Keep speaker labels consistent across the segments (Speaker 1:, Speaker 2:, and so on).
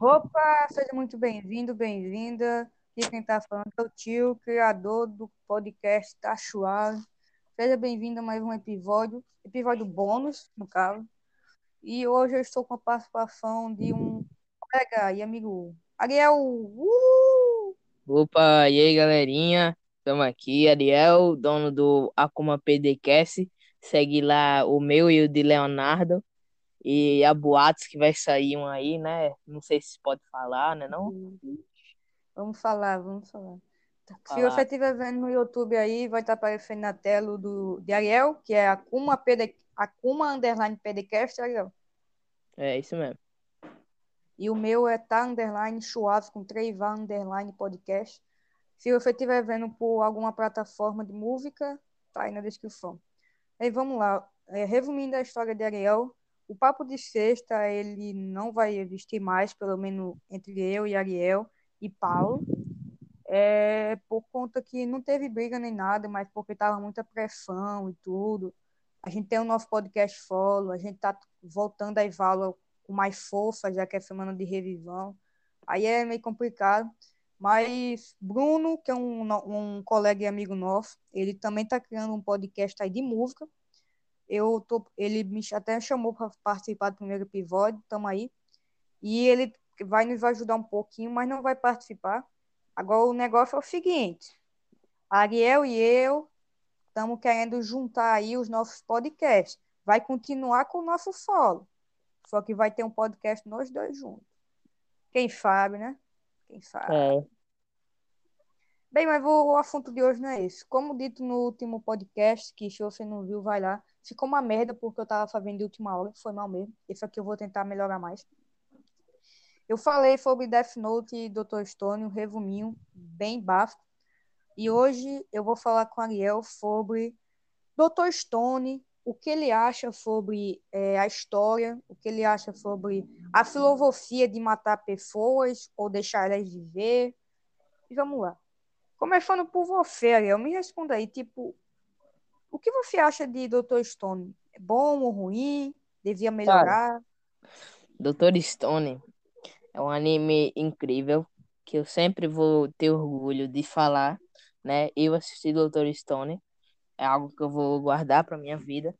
Speaker 1: Opa, seja muito bem-vindo, bem-vinda. Aqui quem está falando é o tio, criador do podcast Tachuado. Seja bem-vindo a mais um episódio, episódio bônus, no caso. E hoje eu estou com a participação de um colega e amigo, Ariel. Uh!
Speaker 2: Opa, e aí galerinha, estamos aqui, Ariel, dono do Akuma PDcast, segue lá o meu e o de Leonardo, e a boatos que vai sair um aí, né, não sei se pode falar, né não?
Speaker 1: Vamos falar, vamos falar. Se
Speaker 2: Falar.
Speaker 1: você estiver vendo no YouTube aí, vai estar aparecendo na tela do, de Ariel, que é Akuma, PD, Akuma Underline PDcast, Ariel.
Speaker 2: É isso mesmo.
Speaker 1: E o meu é tá underline suave com 3 vá underline podcast. Se você estiver vendo por alguma plataforma de música, tá aí na descrição. Aí vamos lá. É, resumindo a história de Ariel, o papo de sexta ele não vai existir mais, pelo menos entre eu e Ariel e Paulo. É, por conta que não teve briga nem nada, mas porque tava muita pressão e tudo. A gente tem o nosso podcast follow, a gente tá voltando a Ivala com mais força, já que é semana de revisão. Aí é meio complicado. Mas Bruno, que é um, um colega e amigo nosso, ele também está criando um podcast aí de música. Eu tô, ele me até chamou para participar do primeiro episódio, estamos aí. E ele vai nos ajudar um pouquinho, mas não vai participar. Agora o negócio é o seguinte: Ariel e eu estamos querendo juntar aí os nossos podcasts. Vai continuar com o nosso solo. Só que vai ter um podcast nós dois juntos. Quem sabe, né? Quem sabe.
Speaker 2: É,
Speaker 1: Bem, mas o assunto de hoje não é esse. Como dito no último podcast, que se você não viu, vai lá. Ficou uma merda porque eu tava fazendo de última hora, foi mal mesmo. Esse aqui eu vou tentar melhorar mais. Eu falei sobre Death Note e Dr. Stone, um resuminho bem básico. E hoje eu vou falar com Ariel sobre Dr. Stone, o que ele acha sobre eh, a história, o que ele acha sobre a filosofia de matar pessoas ou deixar elas viver. E vamos lá. Começando por você, Ariel, me responda aí, tipo, o que você acha de Dr. Stone? É bom ou ruim? Devia melhorar?
Speaker 2: Dr. Stone é um anime incrível que eu sempre vou ter orgulho de falar, né? Eu assisti Dr. Stone, é algo que eu vou guardar para minha vida,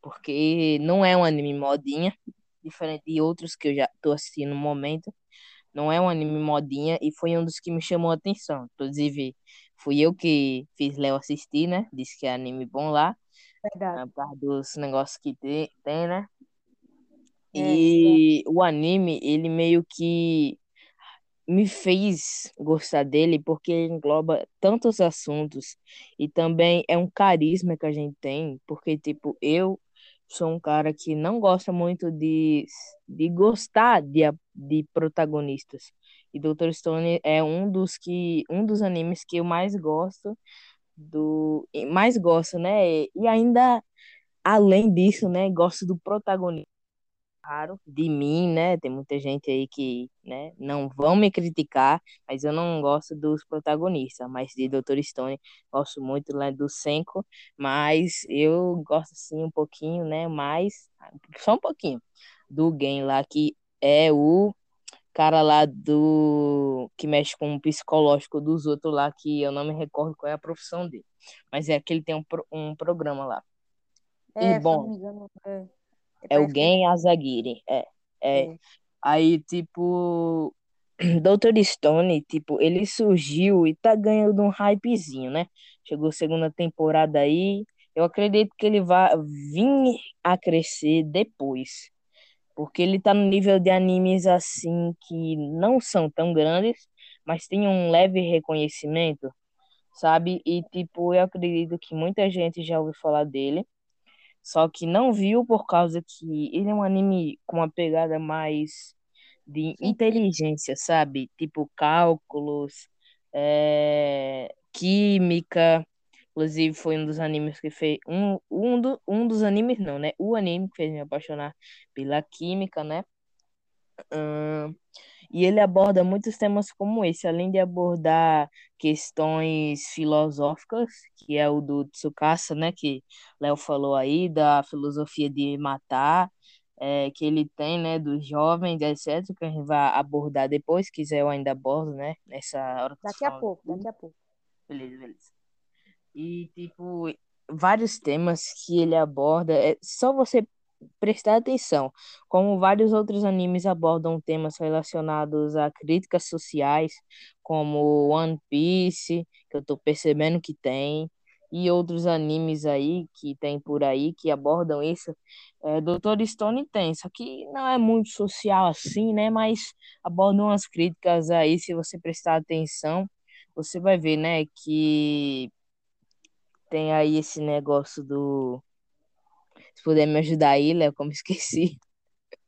Speaker 2: porque não é um anime modinha, diferente de outros que eu já tô assistindo no momento. Não é um anime modinha e foi um dos que me chamou a atenção. Inclusive, fui eu que fiz Léo assistir, né? Disse que é anime bom lá,
Speaker 1: Verdade.
Speaker 2: por causa dos negócios que tem, tem, né?
Speaker 1: É,
Speaker 2: E o anime, ele meio que me fez gostar dele porque ele engloba tantos assuntos e também é um carisma que a gente tem, porque, tipo, eu sou um cara que não gosta muito de, de gostar de, de protagonistas. E Dr. Stone é um dos que um dos animes que eu mais gosto do mais gosto, né? E ainda além disso, né, gosto do protagonista raro de mim, né? Tem muita gente aí que, né, não vão me criticar, mas eu não gosto dos protagonistas, mas de Dr. Stone gosto muito lá do Senko, mas eu gosto sim um pouquinho, né, mais só um pouquinho do Gen lá que é o cara lá do que mexe com o psicológico dos outros lá que eu não me recordo qual é a profissão dele, mas é que ele tem um, um programa lá. E
Speaker 1: é, não
Speaker 2: bom,
Speaker 1: engano, é,
Speaker 2: é o
Speaker 1: é,
Speaker 2: Gen Azagiri, é. É,
Speaker 1: é.
Speaker 2: Aí, tipo, Dr. Stone, tipo, ele surgiu e tá ganhando um hypezinho, né? Chegou a segunda temporada aí. Eu acredito que ele vai vir a crescer depois. Porque ele tá no nível de animes assim que não são tão grandes, mas tem um leve reconhecimento, sabe? E, tipo, eu acredito que muita gente já ouviu falar dele. Só que não viu por causa que ele é um anime com uma pegada mais de inteligência, sabe? Tipo cálculos, é, química. Inclusive foi um dos animes que fez um, um, do, um dos animes não, né? O anime que fez me apaixonar pela química, né? Ahn, e ele aborda muitos temas como esse, além de abordar questões filosóficas, que é o do Tsukasa, né, que Léo falou aí, da filosofia de matar, é, que ele tem, né, dos jovens, etc., que a gente vai abordar depois, se quiser eu ainda abordo, né, nessa hora que
Speaker 1: Daqui a pouco, daqui a pouco.
Speaker 2: Beleza, beleza. E, tipo, vários temas que ele aborda, é só você prestar atenção, como vários outros animes abordam temas relacionados a críticas sociais, como One Piece, que eu tô percebendo que tem, e outros animes aí que tem por aí que abordam isso. É, Dr. Stone tem, só que não é muito social assim, né? Mas abordam umas críticas aí, se você prestar atenção, você vai ver, né, que tem aí esse negócio do. Se puder me ajudar aí, Léo, como esqueci.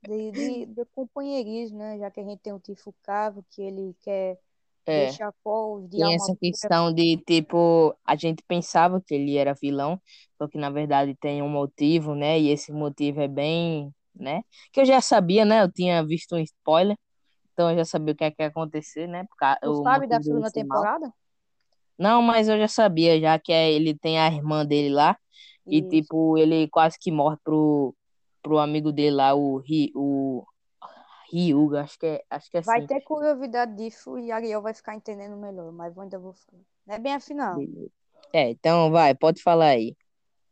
Speaker 1: De, de, de companheirismo, né? Já que a gente tem o Tifo Cavo, que ele quer
Speaker 2: É,
Speaker 1: deixar povos de
Speaker 2: tem essa
Speaker 1: pura.
Speaker 2: questão de, tipo, a gente pensava que ele era vilão, só que na verdade tem um motivo, né? E esse motivo é bem, né? Que eu já sabia, né? Eu tinha visto um spoiler, então eu já sabia o que é que ia acontecer, né?
Speaker 1: Tu
Speaker 2: o
Speaker 1: sabe da segunda
Speaker 2: ser mal. Não, mas eu já sabia, já que é, ele tem a irmã dele lá, e
Speaker 1: Isso.
Speaker 2: tipo, ele quase que morre pro, pro amigo dele lá, o, Ry, o Ryuga, acho que é, acho que é
Speaker 1: Vai
Speaker 2: assim.
Speaker 1: ter curiosidade disso e Ariel vai ficar entendendo melhor, mas eu ainda vou falar. Não é bem assim, não.
Speaker 2: É, então vai, pode falar aí.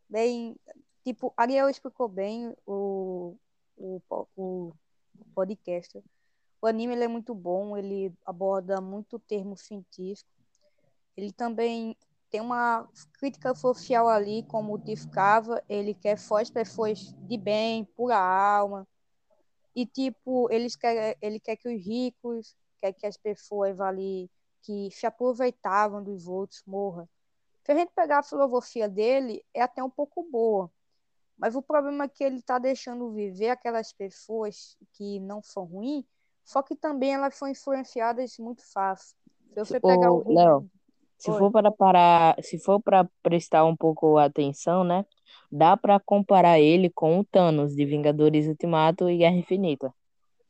Speaker 1: Bem, tipo, Ariel explicou bem o, o, o podcast. O anime ele é muito bom, ele aborda muito termo científico. Ele também tem uma crítica social ali, como o Tiff Cava, ele quer as pessoas de bem, pura alma. E, tipo, eles quer, ele quer que os ricos, quer que as pessoas ali que se aproveitavam dos outros morram. Se a gente pegar a filosofia dele, é até um pouco boa. Mas o problema é que ele está deixando viver aquelas pessoas que não são ruins, só que também elas são influenciadas muito fácil. Se você pegar o
Speaker 2: Léo, se
Speaker 1: Oi.
Speaker 2: for para parar, se for para prestar um pouco atenção, né? Dá para comparar ele com o Thanos de Vingadores Ultimato e Guerra Infinita.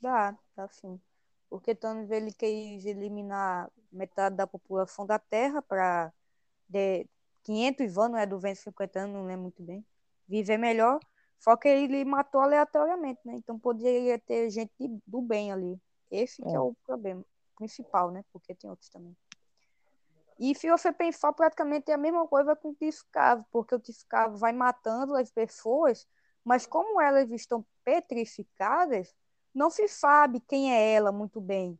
Speaker 1: Dá, dá sim. Porque Thanos ele quis eliminar metade da população da Terra para 500 anos, é 250 anos, não lembro muito bem. Viver melhor. Só que ele matou aleatoriamente, né? Então poderia ter gente de- do bem ali. Esse que é
Speaker 2: É.
Speaker 1: o problema principal, né? Porque tem outros também. E pensar, praticamente é a mesma coisa com o Tiscavo, porque o Tiscavo vai matando as pessoas, mas como elas estão petrificadas, não se sabe quem é ela muito bem.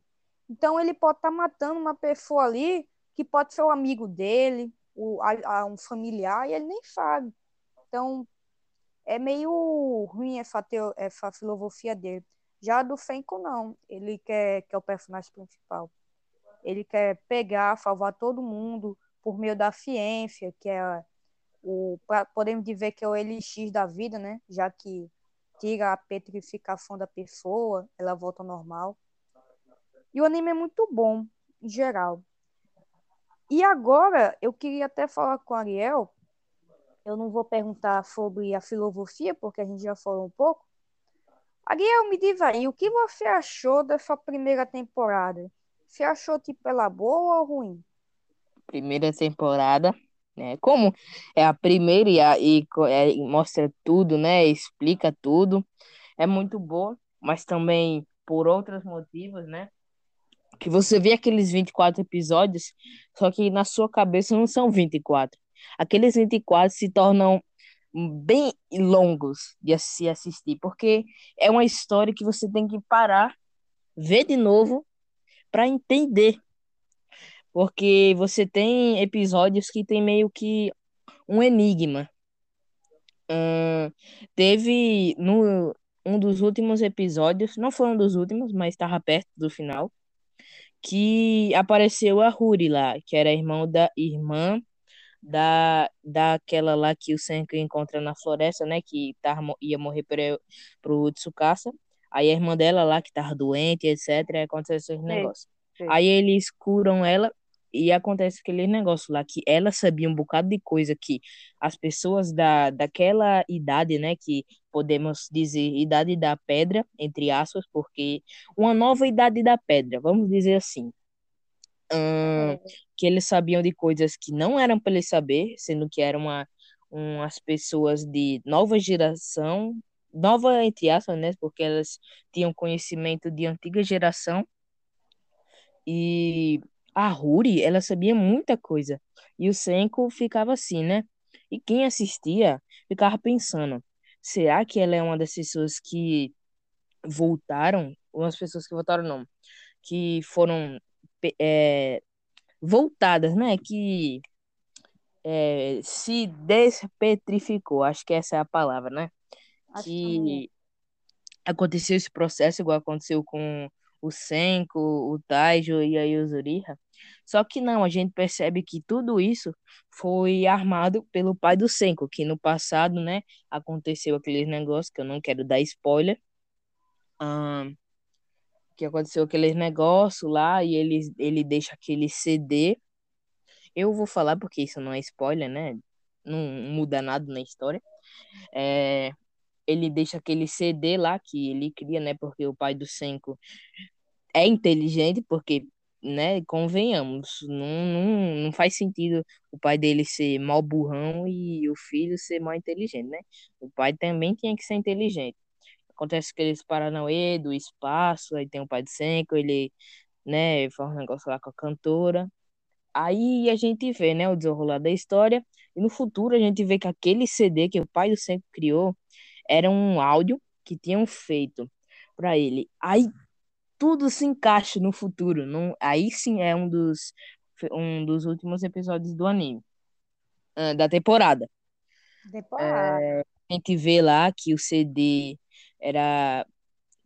Speaker 1: Então ele pode estar matando uma pessoa ali que pode ser o amigo dele, o, a, a um familiar, e ele nem sabe. Então é meio ruim essa, teo, essa filosofia dele. Já do Fenko, não. Ele quer que é o personagem principal. Ele quer pegar, salvar todo mundo por meio da ciência, que é o podemos dizer que é o elixir da vida, né? Já que tira a petrificação da pessoa, ela volta ao normal. E o anime é muito bom, em geral. E agora, eu queria até falar com o Ariel. Eu não vou perguntar sobre a filosofia, porque a gente já falou um pouco. Ariel, me diz aí, o que você achou dessa primeira temporada? Você achou, tipo, ela boa ou ruim?
Speaker 2: Primeira temporada, né? Como é a primeira e, a, e co- é, e mostra tudo, né? Explica tudo. É muito boa, mas também por outros motivos, né? Que você vê aqueles 24 episódios, só que na sua cabeça não são 24. Aqueles 24 se tornam bem longos de se assistir, porque é uma história que você tem que parar, ver de novo para entender, porque você tem episódios que tem meio que um enigma. Ahn, teve no um dos últimos episódios, não foi um dos últimos, mas estava perto do final, que apareceu a Ruri lá, que era irmão da irmã da daquela lá que o Senku encontra na floresta, né, que mo- ia morrer pro, pro Tsukasa. Aí a irmã dela lá que tava doente, etc, acontece esse negócio.
Speaker 1: sei.
Speaker 2: Aí eles curam ela e acontece aquele negócio lá que ela sabia um bocado de coisa que as pessoas da, daquela idade, né, que podemos dizer idade da pedra, entre aspas, porque uma nova idade da pedra, vamos dizer assim.
Speaker 1: É,
Speaker 2: que eles sabiam de coisas que não eram para eles saber, sendo que eram uma, umas pessoas de nova geração, nova entre aspas, né? Porque elas tinham conhecimento de antiga geração e a Ruri, ela sabia muita coisa. E o Senko ficava assim, né? E quem assistia ficava pensando, será que ela é uma das pessoas que voltaram? Umas pessoas que voltaram, não. Que foram é, voltadas, né? Que é, se despetrificou, acho que essa é a palavra, né?
Speaker 1: Acho
Speaker 2: que aconteceu esse processo igual aconteceu com o Senko, o Taijo e a Yuzuriha. Só que não, a gente percebe que tudo isso foi armado pelo pai do Senko, que no passado, né, aconteceu aquele negócio que eu não quero dar spoiler. Um, que aconteceu aquele negócio lá e ele, ele deixa aquele CD. Eu vou falar porque isso não é spoiler, né? Não muda nada na história. É, ele deixa aquele CD lá que ele cria, né? Porque o pai do Senko é inteligente, porque, né, convenhamos, não, não, não faz sentido o pai dele ser mal burrão e o filho ser mal inteligente, né? O pai também tinha que ser inteligente. Acontece aqueles Paranauê do espaço, aí tem o pai do Senko, ele, né, faz um negócio lá com a cantora. Aí a gente vê, né, o desenrolar da história, e no futuro a gente vê que aquele CD que o pai do Senko criou era um áudio que tinham feito para ele. Aí tudo se encaixa no futuro. Não, aí sim é um dos, um dos últimos episódios do anime, uh, da temporada.
Speaker 1: Temporada. É,
Speaker 2: a gente vê lá que o CD era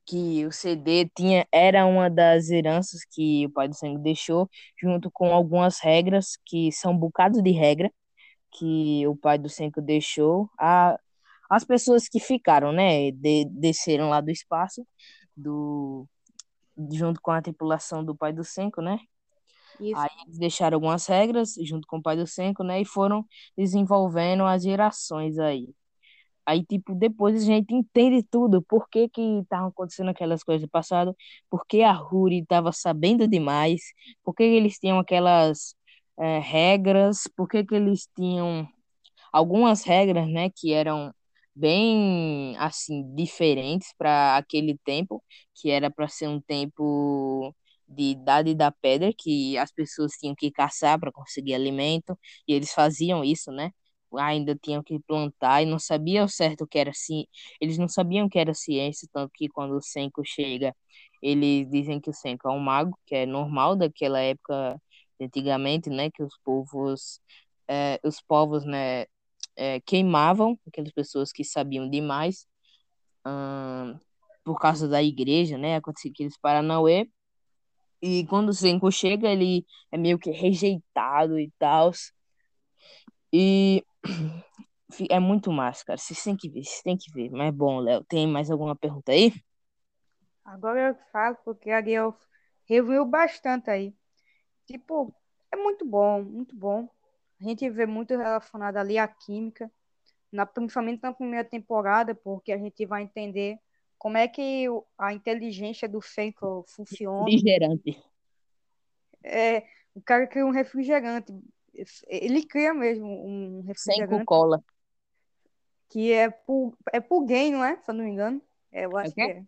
Speaker 2: que o CD tinha era uma das heranças que o pai do sangue deixou, junto com algumas regras que são um bocado de regra que o pai do Senko deixou. A, as pessoas que ficaram, né, de, desceram lá do espaço, do junto com a tripulação do pai do Senko, né? Isso. Aí eles deixaram algumas regras junto com o pai do Senko, né? E foram desenvolvendo as gerações aí. Aí, tipo, depois a gente entende tudo, por que que estavam acontecendo aquelas coisas do passado, por que a Ruri estava sabendo demais, por que eles tinham aquelas é, regras, por que que eles tinham algumas regras, né, que eram bem assim diferentes para aquele tempo, que era para ser um tempo de idade da pedra, que as pessoas tinham que caçar para conseguir alimento, e eles faziam isso, né? Ainda tinham que plantar e não sabiam certo o que era assim, eles não sabiam o que era ciência, tanto que quando o Senko chega, eles dizem que o Senko é um mago, que é normal daquela época antigamente, né, que os povos é, os povos, né, é, queimavam aquelas pessoas que sabiam demais hum, por causa da igreja, né? Aconteceu aqueles Paranauê. E quando o Zenko chega, ele é meio que rejeitado e tal. E é muito massa, cara. Vocês têm que ver, vocês têm que ver. Mas bom, Léo, tem mais alguma pergunta aí?
Speaker 1: Agora eu falo, porque Ariel reviu bastante aí. Tipo, é muito bom, muito bom. A gente vê muito relacionado ali à química, na, principalmente na primeira temporada, porque a gente vai entender como é que a inteligência do Fenkel funciona.
Speaker 2: Refrigerante.
Speaker 1: É, o cara cria um refrigerante. Ele cria mesmo um refrigerante.
Speaker 2: Sem cola.
Speaker 1: Que é por, é por não é? Se eu não me engano. É, eu acho é que é.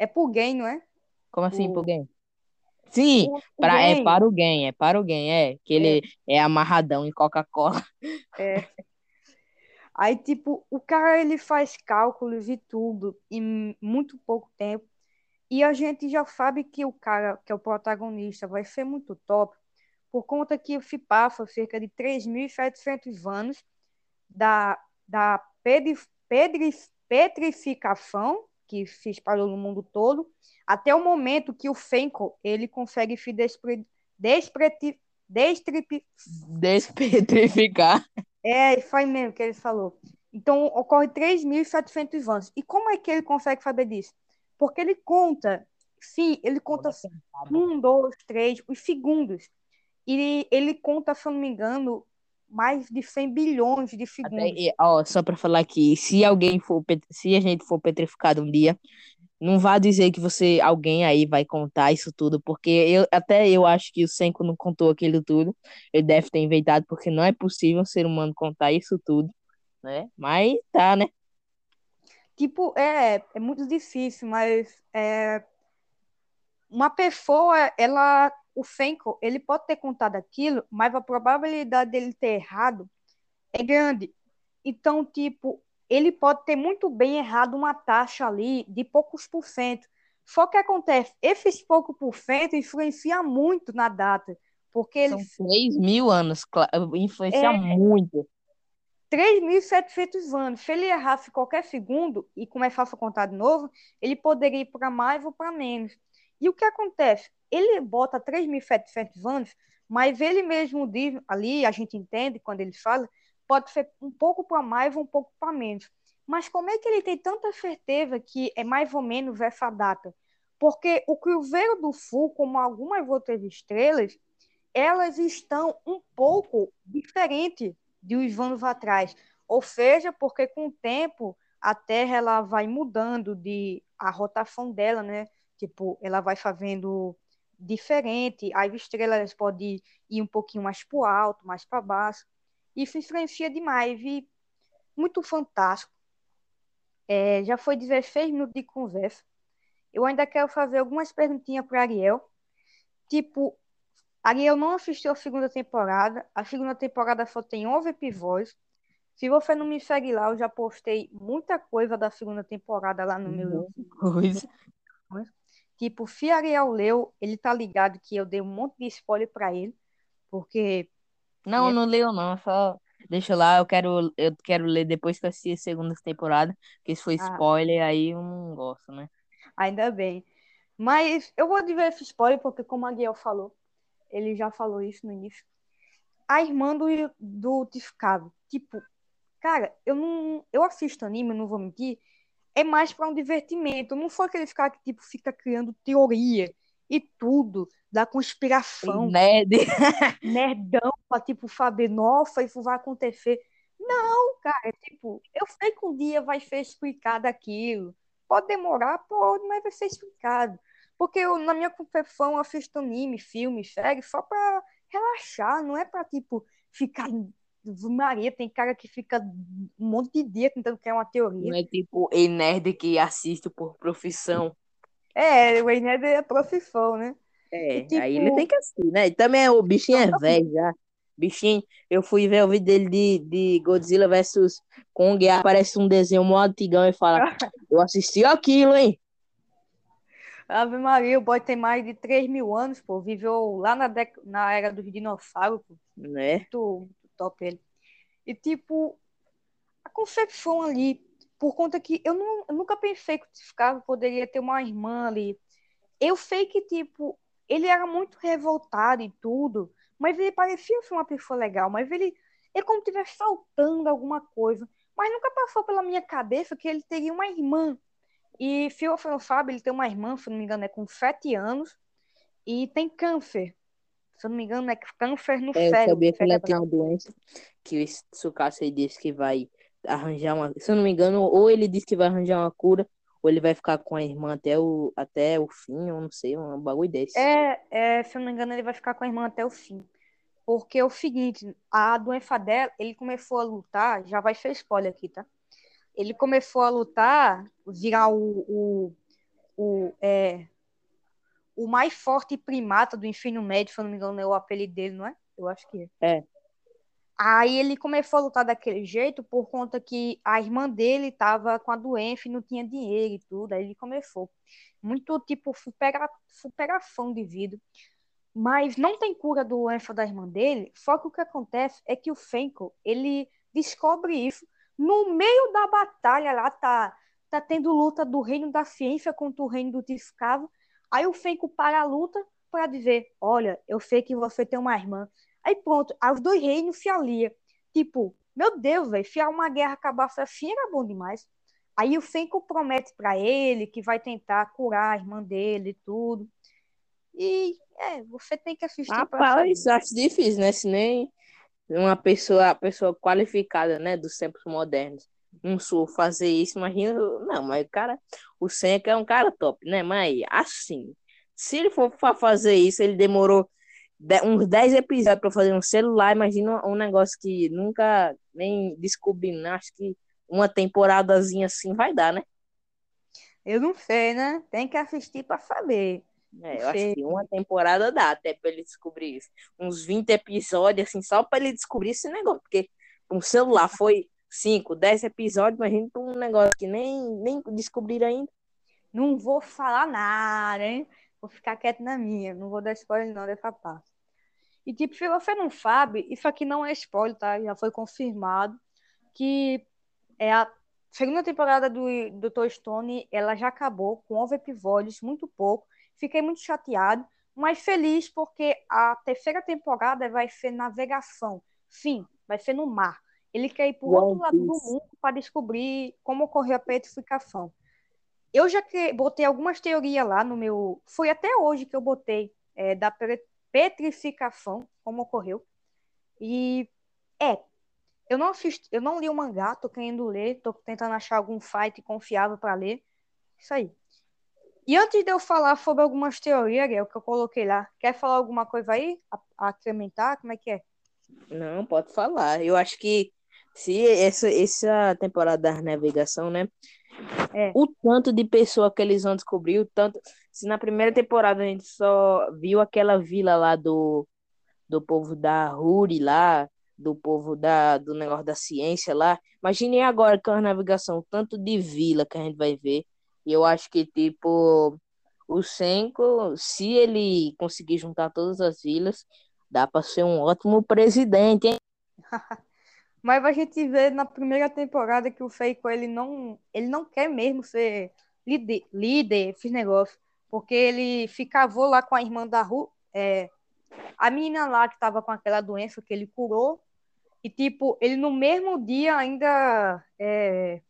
Speaker 1: É por gain, não é?
Speaker 2: Como assim, por, por? Sim, pra, é para o game, é para o game, é. Que ele é, é amarradão em Coca-Cola.
Speaker 1: É. Aí, tipo, o cara ele faz cálculos e tudo em muito pouco tempo. E a gente já sabe que o cara, que é o protagonista, vai ser muito top, por conta que o FIPAFA, cerca de 3.700 anos da, da pedri, pedri, petrificação que se espalhou no mundo todo, até o momento que o Fenko ele consegue se despre, despre, destripi,
Speaker 2: despetrificar.
Speaker 1: É, foi mesmo que ele falou. Então, ocorre 3.700 anos. E como é que ele consegue saber disso? Porque ele conta, sim, ele conta um, dois, três, os segundos. E ele conta, se eu não me engano, mais de 100 bilhões de segundos. Até,
Speaker 2: ó, só para falar aqui, se alguém for, se a gente for petrificado um dia, não vá dizer que você, alguém aí vai contar isso tudo, porque eu até eu acho que o Senko não contou aquilo tudo. Ele deve ter inventado, porque não é possível um ser humano contar isso tudo, né? Mas tá, né?
Speaker 1: tipo, é, é muito difícil, mas é, uma pessoa, ela, o Fenko, ele pode ter contado aquilo, mas a probabilidade dele ter errado é grande. Então, tipo, ele pode ter muito bem errado uma taxa ali de poucos por cento. Só que acontece, esses poucos por cento influencia muito na data, porque
Speaker 2: São
Speaker 1: ele
Speaker 2: 3 mil anos, influencia é, muito.
Speaker 1: 3.700 anos. Se ele errasse qualquer segundo e começasse a contar de novo, ele poderia ir para mais ou para menos. E o que acontece? Ele bota 3.700 anos, mas ele mesmo diz ali, a gente entende quando ele fala, pode ser um pouco para mais ou um pouco para menos. Mas como é que ele tem tanta certeza que é mais ou menos essa data? Porque o Cruzeiro do Sul, como algumas outras estrelas, elas estão um pouco diferentes de uns anos atrás. Ou seja, porque com o tempo a Terra ela vai mudando de a rotação dela, né? Tipo, ela vai fazendo diferente. As estrelas podem ir um pouquinho mais para o alto, mais para baixo. Isso influencia demais e muito fantástico. É, já foi 16 minutos de conversa. Eu ainda quero fazer algumas perguntinhas para Ariel. Tipo, Ariel não assistiu a segunda temporada. A segunda temporada só tem 11 episódios. Se você não me segue lá, eu já postei muita coisa da segunda temporada lá no meu.
Speaker 2: Coisa.
Speaker 1: Tipo, se Ariel leu, ele tá ligado que eu dei um monte de spoiler para ele, porque
Speaker 2: não, né? não leio não, só deixa lá, eu quero, eu quero ler depois que eu assistir a segunda temporada, porque se for ah. spoiler, aí eu não gosto, né?
Speaker 1: Ainda bem. Mas eu vou dizer esse spoiler, porque como a Guiel falou, ele já falou isso no início. A irmã do, do Tificado, tipo, cara, eu não. Eu assisto anime, não vou mentir. É mais para um divertimento. Não foi aquele ficar que tipo, fica criando teoria e tudo da conspiração.
Speaker 2: Nerd.
Speaker 1: Nerdão pra, tipo, saber, nossa, isso vai acontecer. Não, cara, é tipo, eu sei que um dia vai ser explicado aquilo. Pode demorar, pode, mas vai ser explicado. Porque eu, na minha concepção, eu assisto anime, filme, série, só pra relaxar, não é pra, tipo, ficar. Maria, tem cara que fica um monte de dia tentando criar uma teoria.
Speaker 2: Não é tipo e nerd que assiste por profissão.
Speaker 1: É, o nerd é profissão, né?
Speaker 2: É, e, tipo... aí ele tem que assistir, né? E também o bichinho é velho já. Bichinho, eu fui ver o vídeo dele de, de Godzilla vs Kong e aparece um desenho mó antigão e fala: Eu assisti aquilo, hein?
Speaker 1: Ave Maria, o boy tem mais de 3 mil anos, pô. Viveu lá na, dec... na era dos dinossauros, pô.
Speaker 2: Né?
Speaker 1: Muito, muito top ele. E, tipo, a concepção ali, por conta que eu, não, eu nunca pensei que o Ficava poderia ter uma irmã ali. Eu sei que, tipo, ele era muito revoltado e tudo, mas ele parecia ser uma pessoa legal, mas ele é como se estivesse faltando alguma coisa. Mas nunca passou pela minha cabeça que ele teria uma irmã. E Phil Fábio, ele tem uma irmã, se não me engano, é com sete anos, e tem câncer. Se eu não me engano, é câncer no é, cérebro.
Speaker 2: Eu sabia que ela tem uma doença que o Tsukasa disse que vai arranjar uma. Se eu não me engano, ou ele disse que vai arranjar uma cura, ou ele vai ficar com a irmã até o, até o fim, eu não sei, um bagulho desse.
Speaker 1: É, é, se eu não me engano, ele vai ficar com a irmã até o fim. Porque é o seguinte, a doença dela, ele começou a lutar, já vai ser spoiler aqui, tá? Ele começou a lutar, virar o, o, o, é, o mais forte primata do ensino médio, se eu não me engano, é o apelido dele, não é? Eu acho que
Speaker 2: é. É.
Speaker 1: Aí ele começou a lutar daquele jeito por conta que a irmã dele estava com a doença e não tinha dinheiro e tudo. Aí ele começou. Muito tipo supera, superação de vida. Mas não tem cura do doença da irmã dele. Só que o que acontece é que o Fenko, ele descobre isso no meio da batalha lá, tá, tá tendo luta do reino da ciência contra o reino do Tiscavo. Aí o Fenko para a luta para dizer: Olha, eu sei que você tem uma irmã Aí pronto, aí os dois reinos se aliam. Tipo, meu Deus, velho, se uma guerra acabasse assim era bom demais. Aí o Fenko promete para ele que vai tentar curar a irmã dele e tudo. E é, você tem que assistir.
Speaker 2: Rapaz, acho difícil, né? Se nem uma pessoa, pessoa qualificada, né, dos tempos modernos, um sul fazer isso, imagina. Não, mas o cara, o Senka é um cara top, né? Mas assim, se ele for fazer isso, ele demorou uns 10 episódios para fazer um celular, imagina um negócio que nunca nem descobri, né? acho que uma temporadazinha assim vai dar, né?
Speaker 1: Eu não sei, né? Tem que assistir para saber.
Speaker 2: É, eu acho que uma temporada dá até para ele descobrir isso. Uns 20 episódios, assim, só para ele descobrir esse negócio. Porque um celular foi 5, 10 episódios, mas a gente um negócio que nem, nem descobriram ainda.
Speaker 1: Não vou falar nada, hein? Vou ficar quieto na minha. Não vou dar spoiler não dessa parte. E, tipo, se você não sabe, isso aqui não é spoiler, tá? Já foi confirmado que é a segunda temporada do Dr. Stone, ela já acabou com nove episódios, muito pouco. Fiquei muito chateado, mas feliz porque a terceira temporada vai ser navegação. Sim, vai ser no mar. Ele quer ir para o outro lado do mundo para descobrir como ocorreu a petrificação. Eu já que, botei algumas teorias lá no meu. Foi até hoje que eu botei é, da petrificação, como ocorreu. E é, eu não assisti, eu não li o mangá, tô querendo ler, tô tentando achar algum site confiável para ler. Isso aí. E antes de eu falar sobre algumas teorias, Ariel, que eu coloquei lá, quer falar alguma coisa aí? A, a acrementar? Como é que é?
Speaker 2: Não, pode falar. Eu acho que se essa, essa temporada da navegação, né? É. O tanto de pessoa que eles vão descobrir, o tanto. Se na primeira temporada a gente só viu aquela vila lá do, do povo da Ruri lá, do povo da, do negócio da ciência lá. Imagine agora com a navegação, o tanto de vila que a gente vai ver. E eu acho que, tipo, o Senko, se ele conseguir juntar todas as vilas, dá para ser um ótimo presidente, hein?
Speaker 1: Mas a gente vê na primeira temporada que o Feiko ele não, ele não quer mesmo ser líder, líder esses negócios, porque ele ficava lá com a irmã da Ru, é, a menina lá que estava com aquela doença que ele curou, e tipo, ele no mesmo dia ainda é,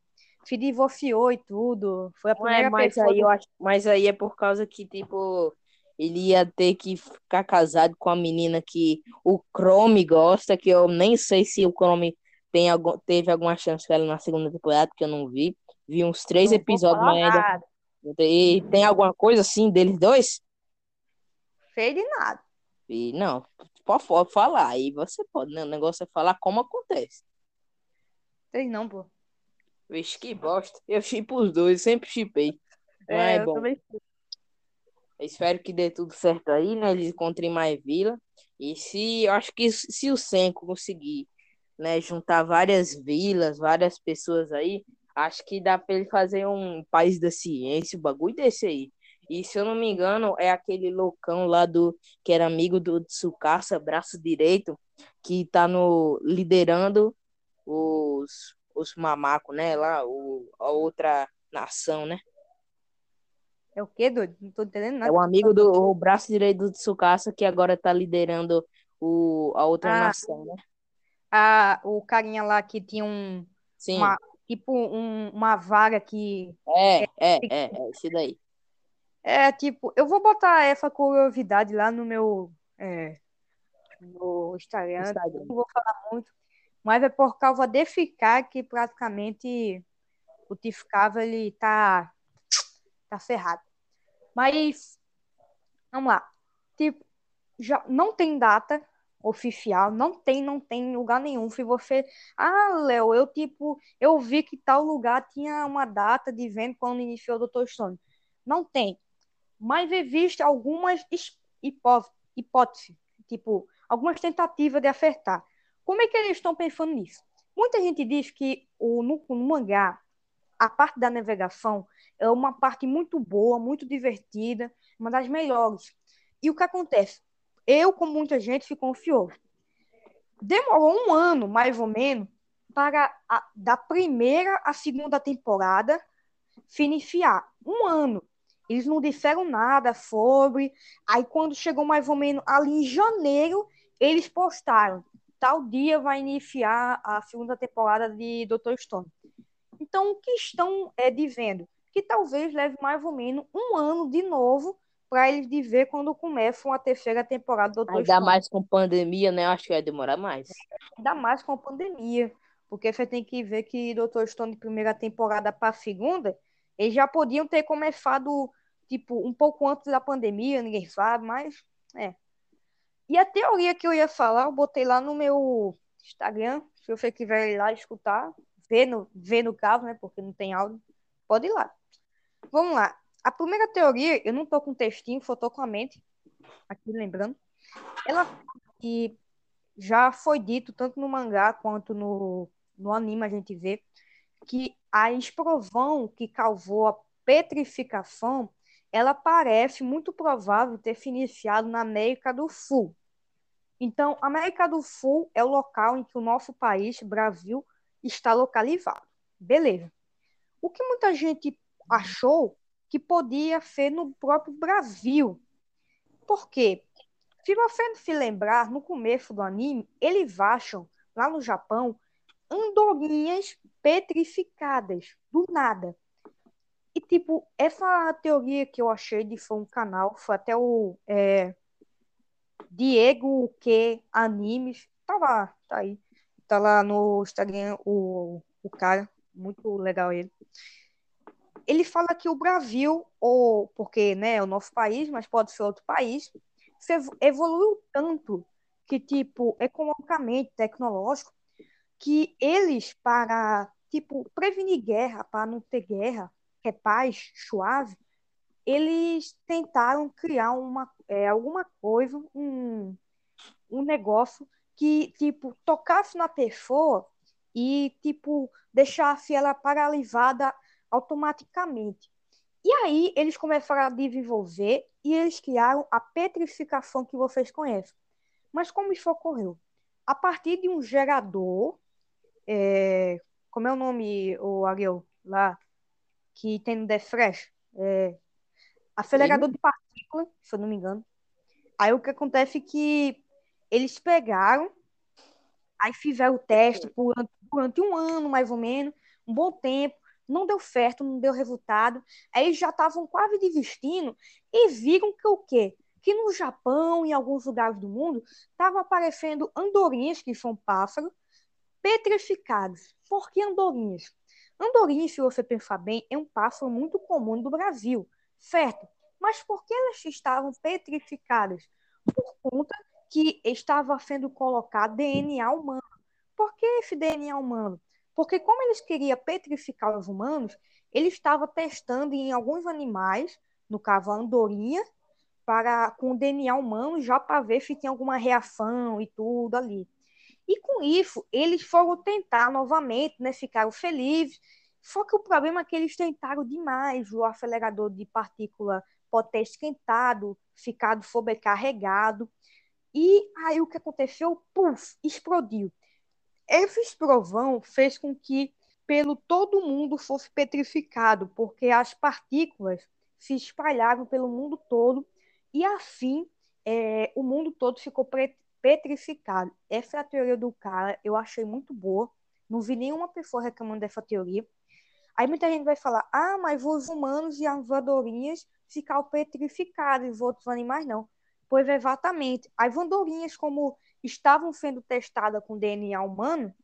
Speaker 1: se divorciou e tudo. Foi a primeira
Speaker 2: é, mas aí do... eu acho, mas aí é por causa que tipo ele ia ter que ficar casado com a menina que o Chrome gosta, que eu nem sei se o Chrome tem algum, teve alguma chance com ela na segunda temporada, que eu não vi. Vi uns três não episódios, mas ainda. E tem alguma coisa assim deles dois?
Speaker 1: Sei de nada.
Speaker 2: E, não, pode falar, aí você pode, né? O negócio é falar como acontece.
Speaker 1: Sei não, pô.
Speaker 2: Vixe, que bosta. Eu chipo os dois, sempre chipei. É, é bom. Também... Espero que dê tudo certo aí, né? Eles encontrem mais vila. E se, eu acho que se o Senko conseguir, né, juntar várias vilas, várias pessoas aí, acho que dá para ele fazer um país da ciência, o bagulho desse aí. E se eu não me engano, é aquele loucão lá do que era amigo do Tsukasa, braço direito, que tá no liderando os os mamacos, né? Lá, o, a outra nação, né?
Speaker 1: É o quê, doido? Não tô entendendo nada.
Speaker 2: É o amigo do o braço direito do Tsukasa que agora tá liderando o, a outra ah, nação, né?
Speaker 1: A, o carinha lá que tinha um. Sim. Uma, tipo um, uma vaga que.
Speaker 2: É, é, é, é, é, esse daí.
Speaker 1: É, tipo, eu vou botar essa curiosidade lá no meu. É, no Instagram. Instagram. Não vou falar muito mas é por causa de ficar que praticamente o Tificava ele tá, tá ferrado. Mas, vamos lá. Tipo, já não tem data oficial, não tem, não tem lugar nenhum. Se você, ah, Léo, eu tipo, eu vi que tal lugar tinha uma data de venda quando iniciou o Dr. Stone. Não tem. Mas existe algumas hipóteses, tipo, algumas tentativas de acertar. Como é que eles estão pensando nisso? Muita gente diz que o, no, no mangá, a parte da navegação é uma parte muito boa, muito divertida, uma das melhores. E o que acontece? Eu, como muita gente, fico confiou. Demorou um ano, mais ou menos, para a, da primeira à segunda temporada se iniciar. Um ano. Eles não disseram nada sobre. Aí, quando chegou mais ou menos ali em janeiro, eles postaram tal dia vai iniciar a segunda temporada de Dr. Stone. Então, o que estão é, dizendo? Que talvez leve mais ou menos um ano de novo para eles dizer quando começam a terceira temporada do Dr.
Speaker 2: Ainda Stone. mais com pandemia, né? Acho que vai demorar mais.
Speaker 1: Ainda mais com pandemia. Porque você tem que ver que Dr. Stone, de primeira temporada para a segunda, eles já podiam ter começado, tipo, um pouco antes da pandemia, ninguém sabe, mas é. E a teoria que eu ia falar, eu botei lá no meu Instagram. Se você quiser ir lá escutar, ver no, ver no caso, né? Porque não tem áudio, pode ir lá. Vamos lá. A primeira teoria, eu não tô com textinho, só tô com a mente, aqui lembrando. Ela que já foi dito, tanto no mangá quanto no, no anime, a gente vê, que a exprovão que causou a petrificação, ela parece muito provável ter se iniciado na América do Sul. Então, a América do Sul é o local em que o nosso país, Brasil, está localizado. Beleza. O que muita gente achou que podia ser no próprio Brasil. Por quê? Se você se lembrar, no começo do anime, eles acham, lá no Japão, andorinhas petrificadas, do nada. E, tipo, essa teoria que eu achei de foi um canal, foi até o é, Diego que Animes, tá lá, tá aí. Tá lá no Instagram o, o cara, muito legal ele. Ele fala que o Brasil, ou porque né, é o nosso país, mas pode ser outro país, evoluiu tanto que, tipo, economicamente, tecnológico, que eles, para, tipo, prevenir guerra, para não ter guerra, que é paz, suave, eles tentaram criar uma, é, alguma coisa, um, um negócio que, tipo, tocasse na pessoa e, tipo, deixasse ela paralisada automaticamente. E aí eles começaram a desenvolver e eles criaram a petrificação que vocês conhecem. Mas como isso ocorreu? A partir de um gerador, é, como é o nome, o Ariel, lá, que tem no Defresh, é, acelerador Sim. de partículas, se eu não me engano. Aí o que acontece é que eles pegaram, aí fizeram o teste por, durante um ano, mais ou menos, um bom tempo, não deu certo, não deu resultado. Aí eles já estavam quase desistindo e viram que o quê? Que no Japão e em alguns lugares do mundo estavam aparecendo andorinhas, que são pássaros, petrificados. Por que andorinhas? Andorinhas, se você pensar bem, é um pássaro muito comum do Brasil, certo? Mas por que elas estavam petrificadas? Por conta que estava sendo colocado DNA humano. Por que esse DNA humano? Porque como eles queriam petrificar os humanos, ele estava testando em alguns animais, no caso a andorinha, para, com o DNA humano, já para ver se tinha alguma reação e tudo ali. E com isso, eles foram tentar novamente, né, ficaram felizes, só que o problema é que eles tentaram demais, o acelerador de partícula pode ter esquentado, ficado sobrecarregado, e aí o que aconteceu? Puf, explodiu. Esse explosão fez com que pelo todo mundo fosse petrificado, porque as partículas se espalharam pelo mundo todo e assim é, o mundo todo ficou petrificado. Essa é a teoria do cara, eu achei muito boa. Não vi nenhuma pessoa reclamando dessa teoria. Aí muita gente vai falar: ah, mas os humanos e as voadorinhas ficaram petrificados, os outros animais não. Pois exatamente. As andorinhas, como estavam sendo testadas com DNA humano,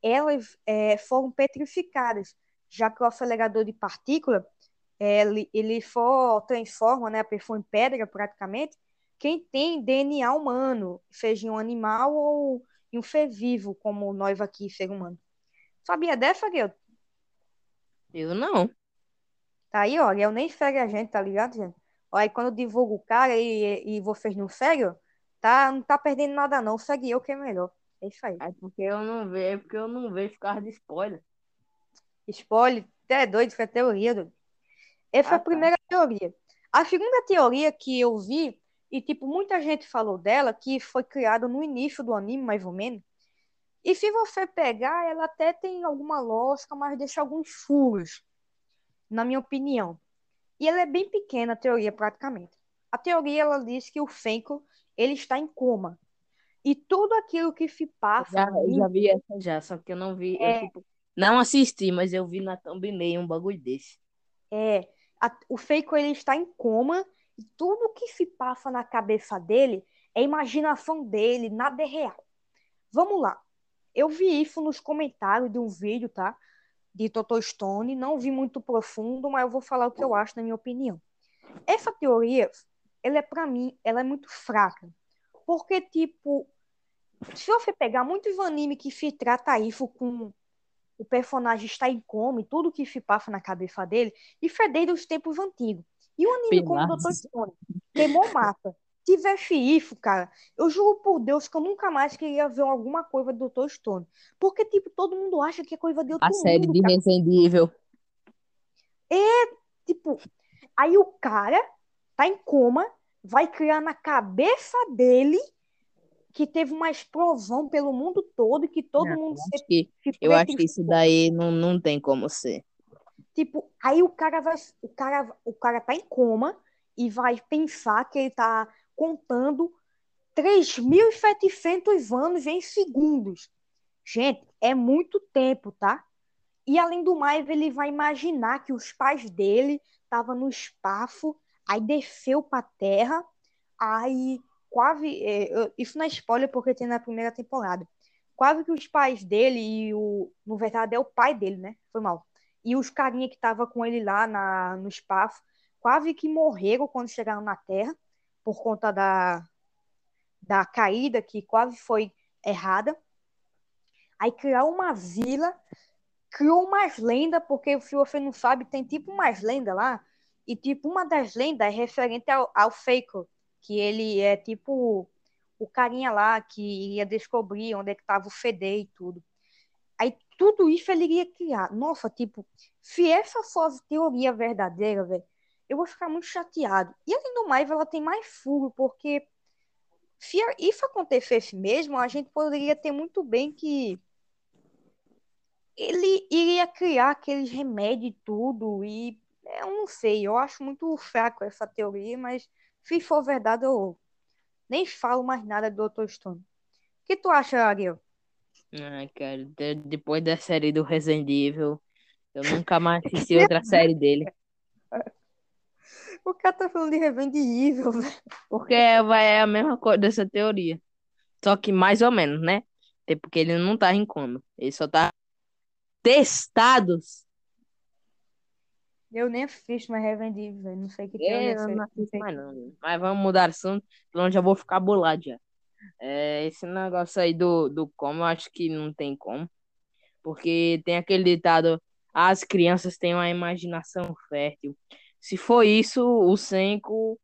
Speaker 1: elas é, foram petrificadas, já que o acelerador de partícula ele, ele for, transforma né, a pessoa em pedra praticamente, quem tem DNA humano, seja um animal ou um ser vivo, como nós aqui, ser humano. Sabia dessa, Guilherme?
Speaker 2: Eu não.
Speaker 1: Tá aí, ó, eu nem segue a gente, tá ligado, gente? Aí quando eu divulgo o cara e, e vocês não seguem, tá, não tá perdendo nada não, segue eu que é melhor. É isso aí.
Speaker 2: É porque eu não vejo, é porque eu não vejo causa de spoiler.
Speaker 1: Spoiler, até doido, foi teoria, doido. Essa ah, é a tá. primeira tá. teoria. A segunda teoria que eu vi, e tipo, muita gente falou dela, que foi criada no início do anime, mais ou menos. E se você pegar, ela até tem alguma lógica, mas deixa alguns furos, na minha opinião. E ela é bem pequena, a teoria, praticamente. A teoria, ela diz que o Fenko, ele está em coma. E tudo aquilo que se passa...
Speaker 2: Já, já vi essa já, só que eu não vi... É... Eu, tipo, não assisti, mas eu vi na thumbnail um bagulho desse.
Speaker 1: É, a, o Fenko, ele está em coma e tudo que se passa na cabeça dele é imaginação dele, nada é real. Vamos lá. Eu vi isso nos comentários de um vídeo, tá? De Toto Stone, não vi muito profundo, mas eu vou falar o que eu acho na minha opinião. Essa teoria, ela é para mim, ela é muito fraca, porque tipo, se você pegar muitos animes que se trata isso com o personagem está em coma e tudo que se passa na cabeça dele, isso é desde os tempos antigos. E o anime como o Dr. Stone queimou mata. Tivesse isso, cara, eu juro por Deus que eu nunca mais queria ver alguma coisa do Dr. Stone. Porque, tipo, todo mundo acha que é coisa de outro
Speaker 2: A série
Speaker 1: mundo,
Speaker 2: de
Speaker 1: cara.
Speaker 2: Resident Evil.
Speaker 1: Tipo, aí o cara tá em coma, vai criar na cabeça dele que teve uma explosão pelo mundo todo e que todo
Speaker 2: Não,
Speaker 1: mundo
Speaker 2: eu
Speaker 1: se,
Speaker 2: acho que, eu acho que isso daí não, não tem como ser.
Speaker 1: Tipo, aí o cara vai, o cara, o cara tá em coma e vai pensar que ele tá contando 3.700 anos em segundos. Gente, é muito tempo, tá? E além do mais, ele vai imaginar que os pais dele estavam no espaço, aí desceu pra Terra, aí quase. é, isso não é spoiler porque tem na primeira temporada. Quase que os pais dele e o. No verdade, é o pai dele, né? Foi mal. E os carinha que tava com ele lá na, no espaço, quase que morreram quando chegaram na Terra, por conta da, da caída que quase foi errada. Aí criar uma vila, criou umas lendas, porque se você não sabe, tem tipo umas lendas lá, e tipo, uma das lendas é referente ao, ao Faker, que ele é tipo o carinha lá que ia descobrir onde é que tava o Fede e tudo. Aí tudo isso ele iria criar. Nossa, tipo, se essa a teoria verdadeira, velho, eu vou ficar muito chateado. E além do mais, ela tem mais furo, porque se isso acontecesse mesmo, a gente poderia ter muito bem que ele iria criar aqueles remédios e tudo, e eu não sei, eu acho muito fraco essa teoria, mas se for verdade, eu nem falo mais nada do Dr. Stone. O que tu acha, Ariel?
Speaker 2: Ai, cara, de- depois da série do Resident Evil, eu nunca mais assisti outra série dele.
Speaker 1: O cara tá falando de Revenge Evil, velho.
Speaker 2: Porque é a mesma coisa dessa teoria. Só que mais ou menos, né? Até porque ele não tá em coma. Ele só tá testados.
Speaker 1: Eu nem assisto mais Revenge Evil, velho. Não sei que teoria
Speaker 2: Eu não assisto
Speaker 1: sei.
Speaker 2: mais não. Mas vamos mudar assunto, senão já vou ficar bolado já. É, esse negócio aí do, do como, eu acho que não tem como. Porque tem aquele ditado, as crianças têm uma imaginação fértil. Se for isso, o Senko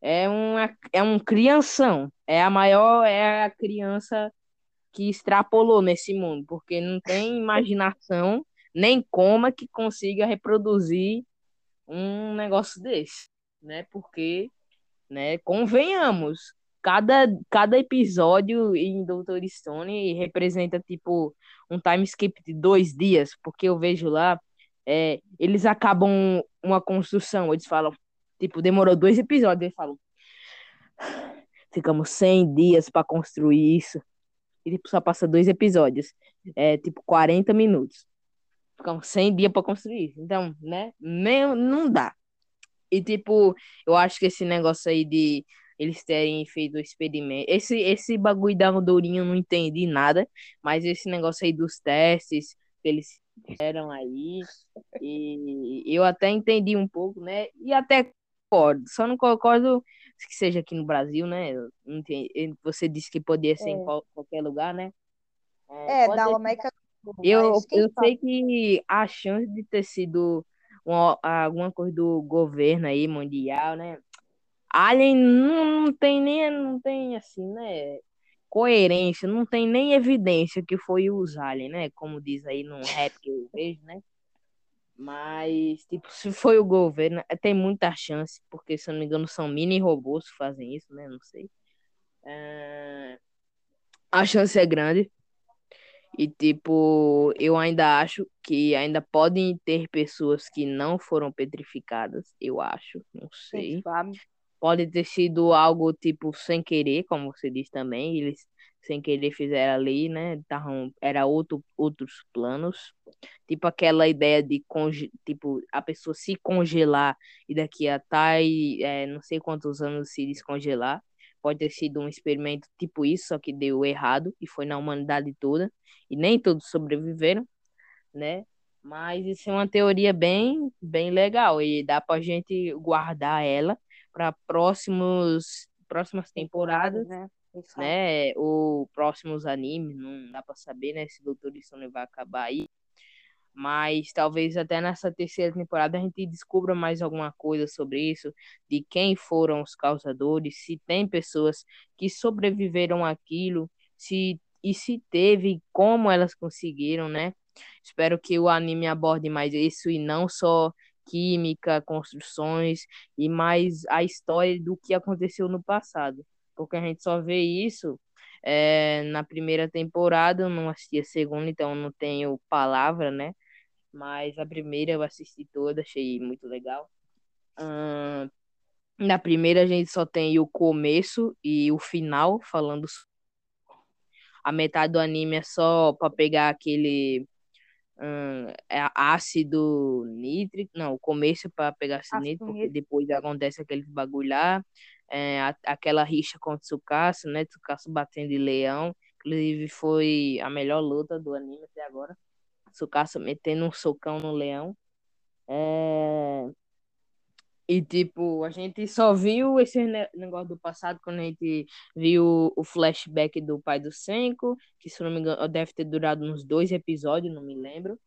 Speaker 2: é um, é um crianção. É a maior, é a criança que extrapolou nesse mundo. Porque não tem imaginação, nem como que consiga reproduzir um negócio desse. Né? Porque, né, convenhamos, cada, cada episódio em Doutor Stone representa, tipo, um time skip de dois dias, porque eu vejo lá, é, eles acabam uma construção, eles falam, tipo, demorou dois episódios, eles falam, ficamos 100 dias para construir isso, e tipo, só passa dois episódios, é tipo 40 minutos. Ficamos 100 dias para construir. Então, né, nem, não dá. E tipo, eu acho que esse negócio aí de eles terem feito o experimento. Esse, esse bagulho da andorinha eu não entendi nada, mas esse negócio aí dos testes eles fizeram aí, e eu até entendi um pouco, né? E até concordo. Só não concordo que seja aqui no Brasil, né? Você disse que podia ser em
Speaker 1: É.
Speaker 2: qual- qualquer lugar, né?
Speaker 1: É,
Speaker 2: pode
Speaker 1: da América do Sul,
Speaker 2: eu, eu
Speaker 1: sabe?
Speaker 2: sei que a chance de ter sido uma- alguma coisa do governo aí, mundial, né? Alien não, não tem nem, não tem assim, né? Coerência, não tem nem evidência que foi os aliens, né? Como diz aí no rap que eu vejo, né? Mas, tipo, se foi o governo, eh, tem muita chance, porque se eu não me engano são mini robôs que fazem isso, né? Não sei. É, A chance é grande. E, tipo, eu ainda acho que ainda podem ter pessoas que não foram petrificadas, eu acho, não sei.
Speaker 1: Quem sabe?
Speaker 2: Pode ter sido algo, tipo, sem querer, como você disse também, eles sem querer fizeram ali, né? Tavam, era outro, outros planos. Tipo aquela ideia de, conge tipo, a pessoa se congelar e daqui a tai, é, não sei quantos anos se descongelar. Pode ter sido um experimento tipo isso, só que deu errado e foi na humanidade toda. E nem todos sobreviveram, né? Mas isso é uma teoria bem, bem legal e dá pra gente guardar ela para próximos próximas temporadas,
Speaker 1: né?
Speaker 2: Né? Ou próximos animes, não dá pra saber, né? Se Doutor Stone vai acabar aí. mas talvez até nessa terceira temporada a gente descubra mais alguma coisa sobre isso, de quem foram os causadores, se tem pessoas que sobreviveram àquilo, se e se teve, como elas conseguiram, né? Espero que o anime aborde mais isso e não só química, construções e mais a história do que aconteceu no passado, porque a gente só vê isso é, na primeira temporada, eu não assisti a segunda, então não tenho palavra, né? Mas a primeira eu assisti toda, achei muito legal. Hum, na primeira a gente só tem o começo e o final falando. A metade do anime é só para pegar aquele hum, é ácido nítrico. Não, o começo para pegar ácido, nítrico, porque depois acontece aquele bagulho lá. É, a, aquela rixa com o Tsukasa, né? Tsukasa batendo de leão. Inclusive foi a melhor luta do anime até agora. Tsukasa metendo um socão no leão. É... E, tipo, a gente só viu esse negócio do passado quando a gente viu o flashback do pai do Senko, que, se não me engano, deve ter durado uns dois episódios, não me lembro.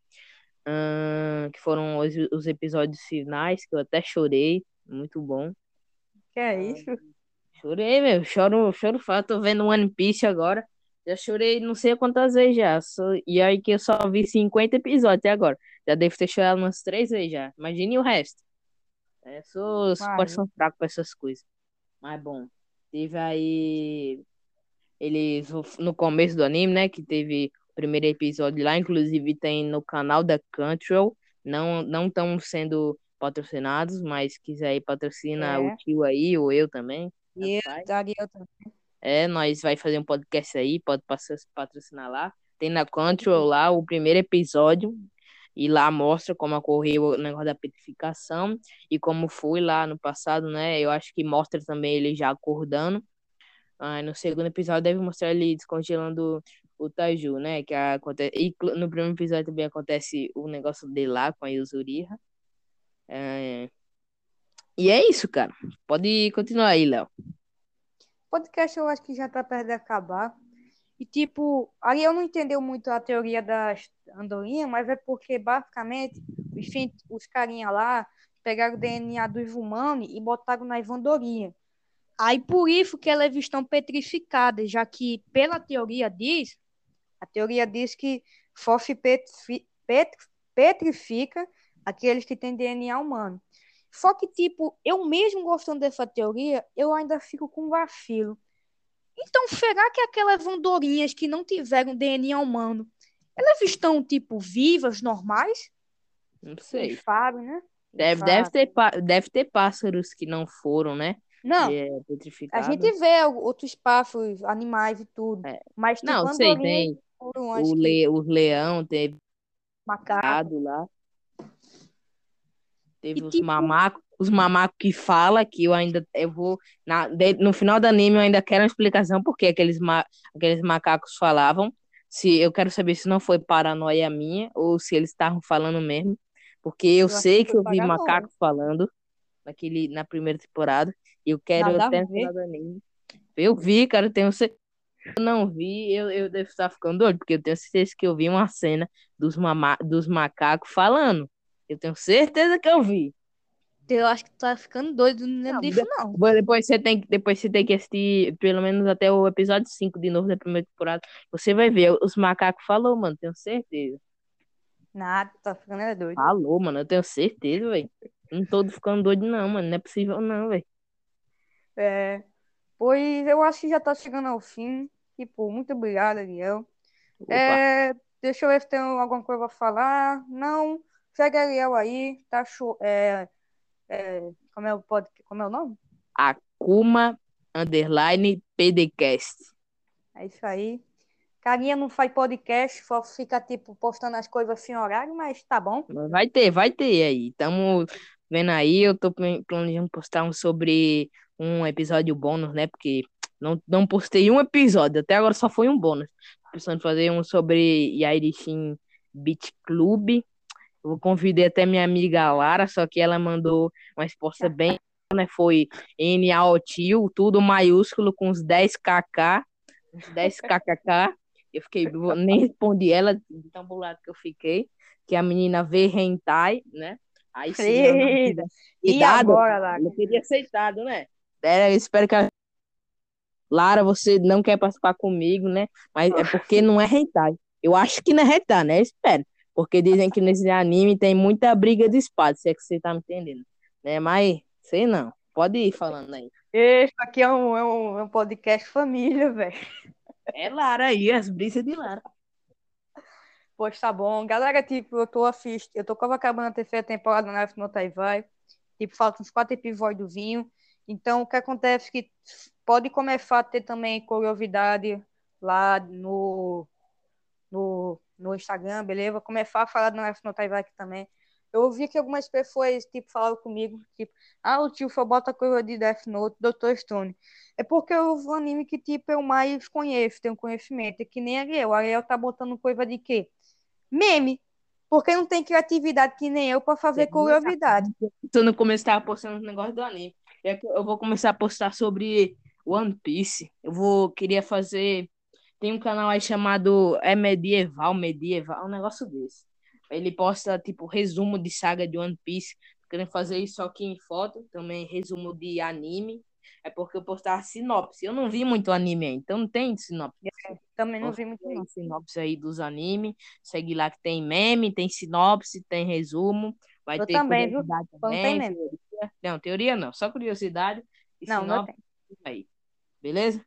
Speaker 2: Uh, que foram os, os, episódios finais, que eu até chorei. Muito bom.
Speaker 1: Que é isso?
Speaker 2: Chorei, meu. Choro, choro fato. Tô vendo One Piece agora. Já chorei não sei quantas vezes já. E aí que eu só vi 50 episódios até agora. Já devo ter chorado umas três vezes já. Imagine o resto. É, sou coração fraco pra essas coisas. Mas bom, teve aí. Eles no começo do anime, né? Que teve o primeiro episódio lá, inclusive tem no canal da Control. Não não estão sendo patrocinados, mas quiser ir patrocina é. o tio aí, ou eu também.
Speaker 1: E eu, eu também.
Speaker 2: É, nós vai fazer um podcast aí, pode patrocinar lá. Tem na Control lá o primeiro episódio e lá mostra como ocorreu o negócio da petrificação e como foi lá no passado, né? Eu acho que mostra também ele já acordando. Ah, no segundo episódio deve mostrar ele descongelando o Taiju, né? Que acontece e no primeiro episódio também acontece o negócio de lá com a Yuzuriha. É... E é isso, cara. Pode continuar aí, Léo
Speaker 1: podcast eu acho que já tá perto de acabar. E, tipo, aí eu não entendeu muito a teoria das andorinhas, mas é porque, basicamente, enfim, os carinha lá pegaram o DNA dos humanos e botaram na andorinha. Aí, por isso que elas estão petrificadas, já que, pela teoria diz, a teoria diz que FOF petri, petri, petrifica aqueles que têm DNA humano. Só que, tipo, eu mesmo gostando dessa teoria, eu ainda fico com vacilo. Então, será que aquelas andorinhas que não tiveram DNA humano, elas estão, tipo, vivas, normais?
Speaker 2: Não sei.
Speaker 1: Fábio, né?
Speaker 2: Deve, deve, ter, deve ter pássaros que não foram, né?
Speaker 1: Não. É a gente vê outros pássaros, animais e tudo. É. Mas,
Speaker 2: tipo, não, sei, tem. Foram, o, le, o leão teve
Speaker 1: macaco
Speaker 2: lá. Teve e, os tipo... mamacos, os mamacos que fala que eu ainda eu vou na, de, no final do anime eu ainda quero uma explicação porque aqueles ma, aqueles macacos falavam. Se eu quero saber se não foi paranoia minha ou se eles estavam falando mesmo, porque eu, eu sei que, que eu vi macacos falando naquele na primeira temporada e eu quero Nada até no final do anime. Eu vi, cara, tenho certeza eu não vi, eu, eu devo estar ficando doido, porque eu tenho certeza que eu vi uma cena dos, mama, dos macacos falando. Eu tenho certeza que eu vi.
Speaker 1: Eu acho que tu tá ficando doido, não lembro disso, não.
Speaker 2: Depois você, tem, depois você tem que assistir pelo menos até o episódio 5 de novo da primeira temporada. Você vai ver. Os macacos falou, mano, tenho certeza.
Speaker 1: Nada, tá ficando é doido.
Speaker 2: Falou, mano, eu tenho certeza, velho. Não tô ficando doido, não, mano. Não é possível, não, velho.
Speaker 1: É. Pois eu acho que já tá chegando ao fim. Tipo, muito obrigado, Ariel. É, deixa eu ver se tem alguma coisa pra falar. Não. Segue Ariel aí, tá show. É, é, como, é o pod, como é o nome?
Speaker 2: Akuma Underline PDCast.
Speaker 1: É isso aí. Carinha não faz podcast, só fica tipo postando as coisas assim horário, mas tá bom.
Speaker 2: Vai ter, vai ter aí. Estamos vendo aí, eu tô planejando postar um sobre um episódio bônus, né? Porque não, não postei um episódio, até agora só foi um bônus. Tô pensando em fazer um sobre Yairishin Beach Club eu convidei até minha amiga Lara, só que ela mandou uma resposta bem, né? Foi NAOTIL, tudo maiúsculo, com uns 10 KK, uns 10 KKK. Eu fiquei, nem respondi ela, de tão bolado que eu fiquei, que a menina vê hentai, né? Aí sim,
Speaker 1: e agora, Lara?
Speaker 2: Eu teria aceitado, né? É, eu espero que a... Lara, você não quer participar comigo, né? Mas é porque não é hentai. Eu acho que não é hentai, né? Eu espero. Porque dizem que nesse anime tem muita briga de espada, se é que você tá me entendendo. Né? Mas, sei não. Pode ir falando aí.
Speaker 1: Isso aqui é um, é um, é um podcast família, velho.
Speaker 2: É Lara aí, as brisas de Lara.
Speaker 1: Pois tá bom. Galera, tipo, eu tô assistindo, eu tô acabando a terceira temporada na F no Taivai. Tipo, faltam uns quatro episódios do vinho. Então, o que acontece é que pode começar a ter também curiosidade lá no, no, no Instagram, beleza? Vou começar a falar do F no Taivai aqui também. Eu ouvi que algumas pessoas, tipo, falaram comigo, tipo, ah, o tio só bota coisa de Death Note, Dr. Stone. É porque é o anime que, tipo, eu mais conheço, tenho conhecimento. É que nem Ariel. Ariel tá botando coisa de quê? Meme. Porque não tem criatividade que nem eu para fazer curiosidade.
Speaker 2: Tu no começo tava postando um negócio do anime. Eu vou começar a postar sobre One Piece. Eu vou, queria fazer... Tem um canal aí chamado É Medieval, Medieval, um negócio desse. Ele posta, tipo, resumo de saga de One Piece. Querendo fazer isso aqui em foto. Também resumo de anime é porque eu postava sinopse. Eu não vi muito anime aí, então não tem sinopse.
Speaker 1: É, também não vi muito
Speaker 2: não. sinopse aí dos animes. Segue lá que tem meme, tem sinopse, tem resumo. Vai
Speaker 1: eu
Speaker 2: ter
Speaker 1: também, viu?
Speaker 2: Também, não tem meme. Teoria. Não, teoria não, só curiosidade.
Speaker 1: não, não tem.
Speaker 2: Aí. Beleza?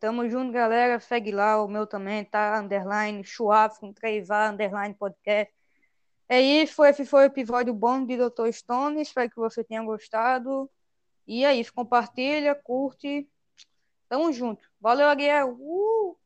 Speaker 1: Tamo junto, galera. Segue lá, o meu também, tá? Underline, Chuaf, com 3A, underline podcast. É isso, esse foi o episódio bom de Dr. Stone. Espero que você tenha gostado. E é isso, compartilha, curte. Tamo junto. Valeu, Ariel. Uh!